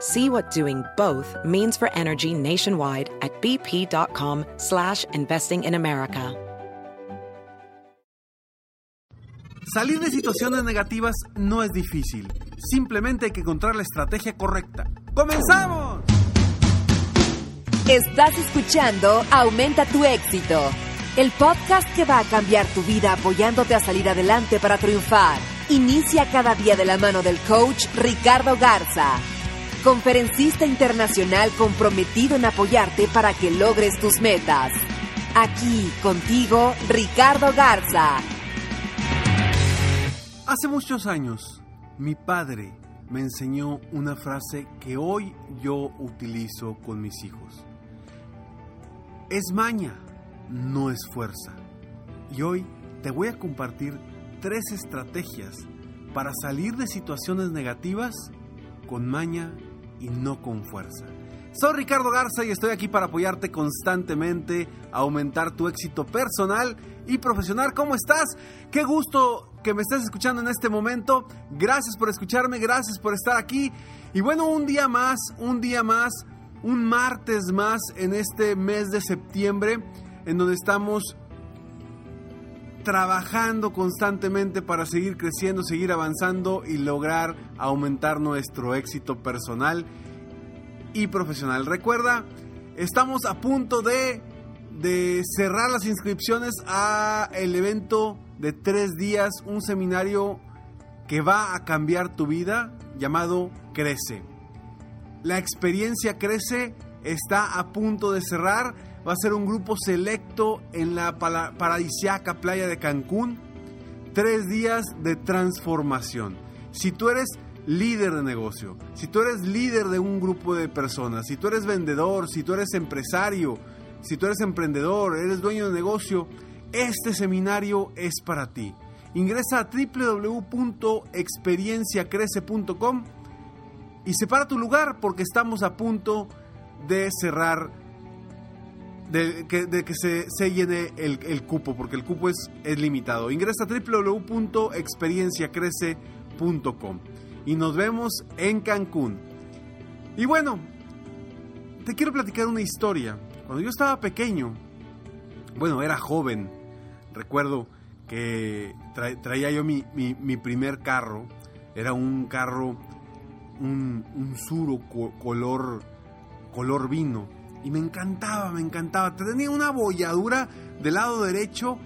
See what doing both means for energy nationwide at bp.com slash investing in America. Salir de situaciones negativas no es difícil. Simplemente hay que encontrar la estrategia correcta. ¡Comenzamos! Estás escuchando Aumenta tu éxito, el podcast que va a cambiar tu vida apoyándote a salir adelante para triunfar. Inicia cada día de la mano del coach Ricardo Garza, conferencista internacional comprometido en apoyarte para que logres tus metas. Aquí contigo, Ricardo Garza. Hace muchos años, mi padre me enseñó una frase que hoy yo utilizo con mis hijos. Es maña, no es fuerza. Y hoy te voy a compartir tres estrategias para salir de situaciones negativas con maña y no con fuerza. Soy Ricardo Garza y estoy aquí para apoyarte constantemente, aumentar tu éxito personal y profesional. ¿Cómo estás? Qué gusto que me estés escuchando en este momento. Gracias por escucharme, gracias por estar aquí. Y bueno, un día más, un día más, un martes más en este mes de septiembre, en donde estamos trabajando constantemente para seguir creciendo, seguir avanzando y lograr aumentar nuestro éxito personal y profesional. Recuerda, estamos a punto de, de cerrar las inscripciones a el evento de tres días, un seminario que va a cambiar tu vida llamado Crece. La experiencia Crece está a punto de cerrar. Va a ser un grupo selecto en la paradisiaca playa de Cancún. Tres días de transformación. Si tú eres líder de negocio, si tú eres líder de un grupo de personas, si tú eres vendedor, si tú eres empresario, si tú eres emprendedor, eres dueño de negocio, este seminario es para ti. Ingresa a www.experienciacrece.com y separa tu lugar porque estamos a punto de cerrar, de que, de que se, se, llene el, el, cupo, porque el cupo es, es limitado. Ingresa a www.experienciacrece.com y nos vemos en Cancún. Y bueno, te quiero platicar una historia. Cuando yo estaba pequeño, bueno, era joven, recuerdo que traía yo mi, mi, primer carro, era un carro, un, un color, color vino, y me encantaba, me encantaba. Tenía una bolladura del lado derecho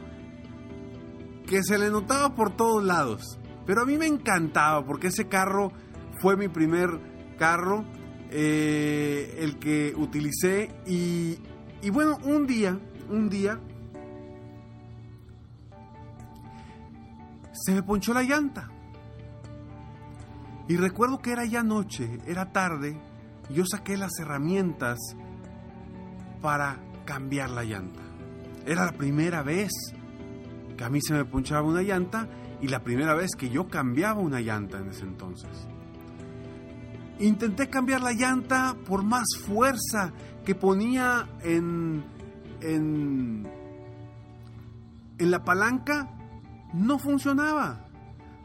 que se le notaba por todos lados. Pero a mí me encantaba porque ese carro fue mi primer carro, eh, el que utilicé. Y, bueno, un día, un día, se me ponchó la llanta. Y recuerdo que era ya noche, era tarde, yo saqué las herramientas para cambiar la llanta. Era la primera vez que a mí se me ponchaba una llanta y la primera vez que yo cambiaba una llanta en ese entonces. Intenté cambiar la llanta por más fuerza que ponía en, en, en la palanca, no funcionaba.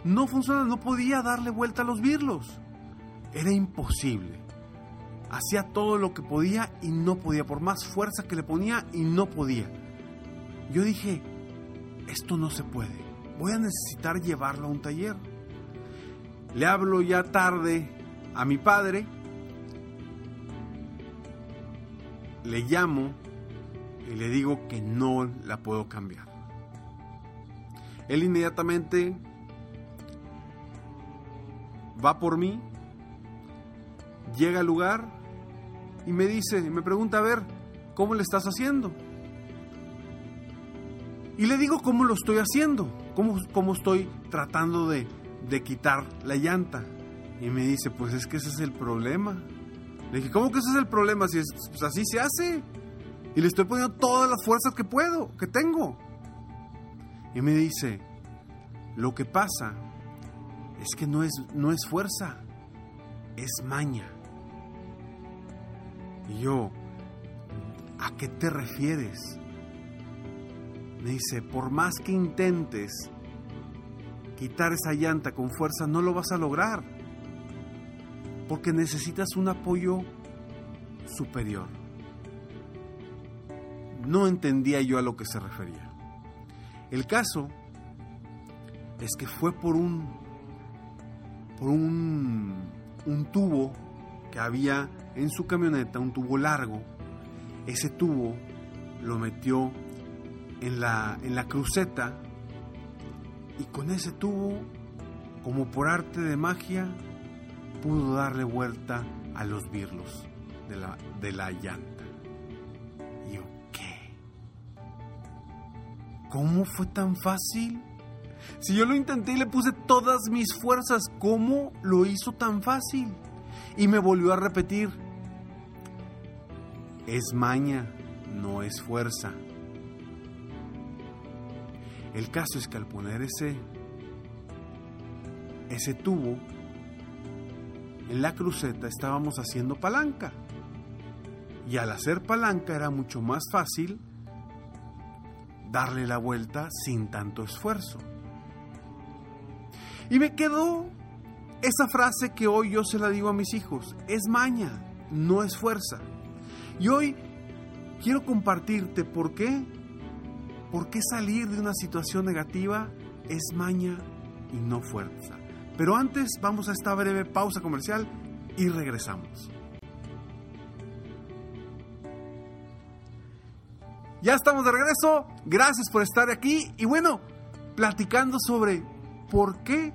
No funcionaba, no podía darle vuelta a los birlos. Era imposible. Hacía todo lo que podía y no podía, por más fuerza que le ponía y no podía. Yo dije, esto no se puede voy a necesitar llevarlo a un taller. Le hablo ya tarde a mi padre, le llamo, y le digo que no la puedo cambiar. Él inmediatamente va por mí, llega al lugar y me dice, me pregunta, a ver, ¿cómo le estás haciendo? Y le digo cómo lo estoy haciendo, cómo, cómo estoy tratando de, de quitar la llanta. Y me dice, pues es que ese es el problema. Le dije, ¿cómo que ese es el problema? Si es, pues así se hace. Y le estoy poniendo todas las fuerzas que puedo, que tengo. Y me dice, lo que pasa es que no es, no es fuerza, es maña. Y yo, ¿a qué te refieres? Me dice, por más que intentes quitar esa llanta con fuerza, no lo vas a lograr. Porque necesitas un apoyo superior. No entendía yo a lo que se refería. El caso es que fue por un por un, un tubo que había en su camioneta, un tubo largo. Ese tubo lo metió en la, en la cruceta y con ese tubo, como por arte de magia, pudo darle vuelta a los birlos de la, de la llanta. ¿Y qué? ¿Cómo fue tan fácil? Si yo lo intenté y le puse todas mis fuerzas, ¿cómo lo hizo tan fácil? Y me volvió a repetir, es maña, no es fuerza. El caso es que al poner ese, ese tubo en la cruceta estábamos haciendo palanca. Y al hacer palanca era mucho más fácil darle la vuelta sin tanto esfuerzo. Y me quedó esa frase que hoy yo se la digo a mis hijos. Es maña, no es fuerza. Y hoy quiero compartirte por qué. ¿Por qué salir de una situación negativa es maña y no fuerza? Pero antes vamos a esta breve pausa comercial y regresamos. Ya estamos de regreso. Gracias por estar aquí. Y bueno, platicando sobre por qué,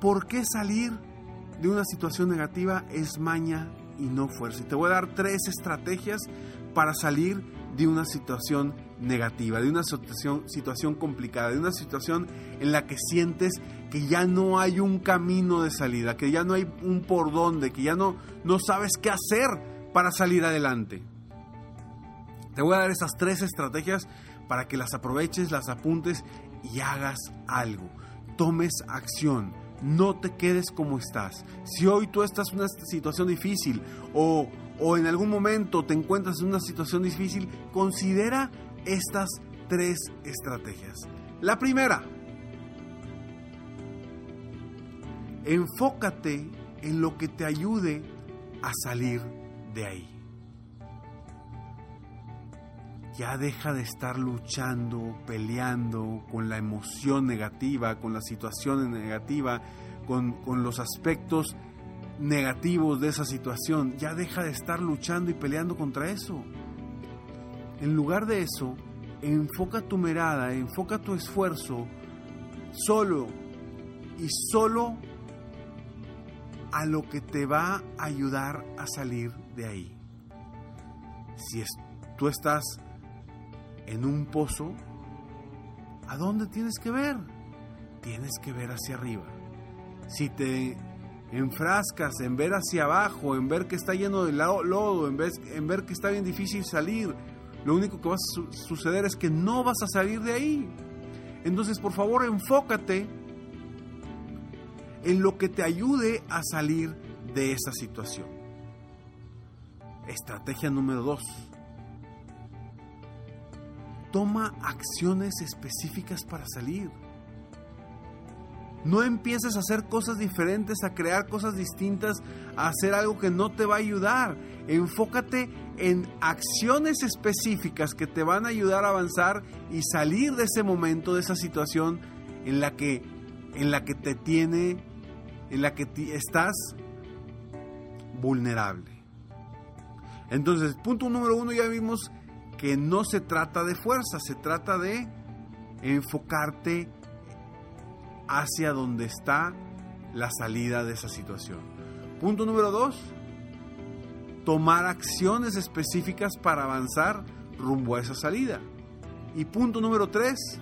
por qué salir de una situación negativa es maña y no fuerza. Y te voy a dar tres estrategias para salir de una situación negativa, de una situación, complicada, de una situación en la que sientes que ya no hay un camino de salida, que ya no hay un por dónde, que ya no, no sabes qué hacer para salir adelante. Te voy a dar esas tres estrategias para que las aproveches, las apuntes y hagas algo. Tomes acción. No te quedes como estás. Si hoy tú estás en una situación difícil o, o en algún momento te encuentras en una situación difícil, considera estas tres estrategias. La primera, enfócate en lo que te ayude a salir de ahí. Ya deja de estar luchando, peleando con la emoción negativa, con la situación negativa, con, con los aspectos negativos de esa situación. Ya deja de estar luchando y peleando contra eso. En lugar de eso, enfoca tu mirada, enfoca tu esfuerzo solo y solo a lo que te va a ayudar a salir de ahí. Si tú estás en un pozo, ¿a dónde tienes que ver? Tienes que ver hacia arriba. Si te enfrascas en ver hacia abajo, en ver que está lleno de lodo, en ver, que está bien difícil salir, lo único que va a su suceder es que no vas a salir de ahí. Entonces, por favor, enfócate en lo que te ayude a salir de esa situación. Estrategia número dos toma acciones específicas para salir. No empieces a hacer cosas diferentes, a crear cosas distintas, a hacer algo que no te va a ayudar. Enfócate en acciones específicas que te van a ayudar a avanzar y salir de ese momento, de esa situación en la que, en la que te tiene, en la que estás vulnerable. Entonces, punto número uno, ya vimos que no se trata de fuerza, se trata de enfocarte hacia donde está la salida de esa situación. Punto número dos, tomar acciones específicas para avanzar rumbo a esa salida. Y punto número tres,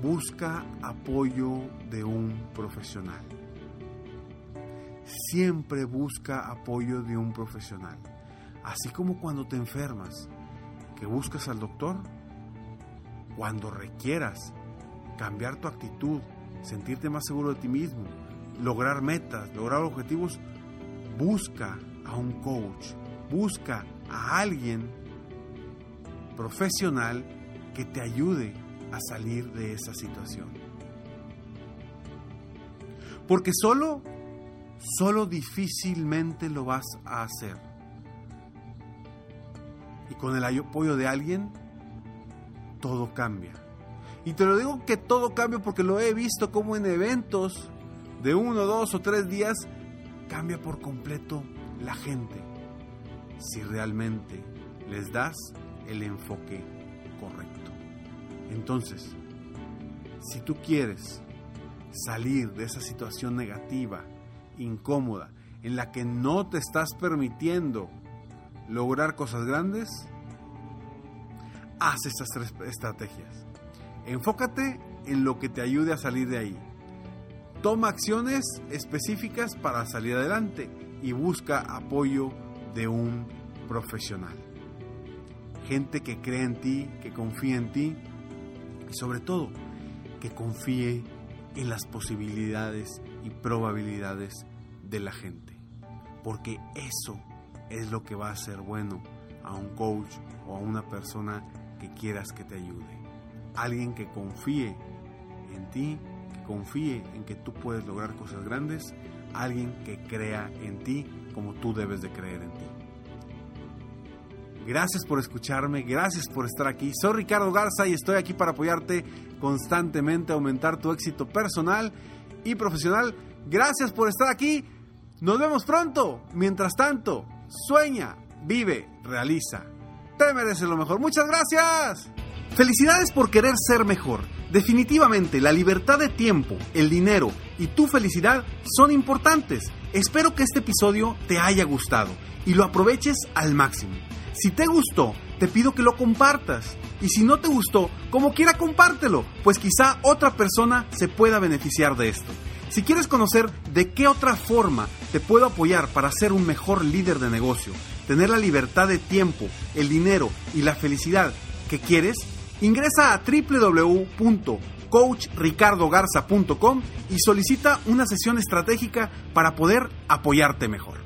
busca apoyo de un profesional. Siempre busca apoyo de un profesional. Así como cuando te enfermas, que buscas al doctor, cuando requieras cambiar tu actitud, sentirte más seguro de ti mismo, lograr metas, lograr objetivos, busca a un coach, busca a alguien profesional que te ayude a salir de esa situación. Porque solo, solo difícilmente lo vas a hacer. Con el apoyo de alguien, todo cambia. Y te lo digo que todo cambia porque lo he visto como en eventos de uno, dos o tres días cambia por completo la gente. Si realmente les das el enfoque correcto. Entonces, si tú quieres salir de esa situación negativa, incómoda, en la que no te estás permitiendo lograr cosas grandes, haz estas tres estrategias. Enfócate en lo que te ayude a salir de ahí. Toma acciones específicas para salir adelante y busca apoyo de un profesional. Gente que cree en ti, que confía en ti y sobre todo que confíe en las posibilidades y probabilidades de la gente. Porque eso es lo que va a hacer bueno a un coach o a una persona que quieras que te ayude. Alguien que confíe en ti, que confíe en que tú puedes lograr cosas grandes, alguien que crea en ti como tú debes de creer en ti. Gracias por escucharme, gracias por estar aquí. Soy Ricardo Garza y estoy aquí para apoyarte constantemente, aumentar tu éxito personal y profesional. Gracias por estar aquí. Nos vemos pronto. Mientras tanto, sueña, vive, realiza. Te mereces lo mejor. Muchas gracias. Felicidades por querer ser mejor. Definitivamente, la libertad de tiempo, el dinero y tu felicidad son importantes. Espero que este episodio te haya gustado y lo aproveches al máximo. Si te gustó, te pido que lo compartas. Y si no te gustó, como quiera compártelo, pues quizá otra persona se pueda beneficiar de esto. Si quieres conocer de qué otra forma te puedo apoyar para ser un mejor líder de negocio, tener la libertad de tiempo, el dinero y la felicidad que quieres, ingresa a www.coachricardogarza.com y solicita una sesión estratégica para poder apoyarte mejor.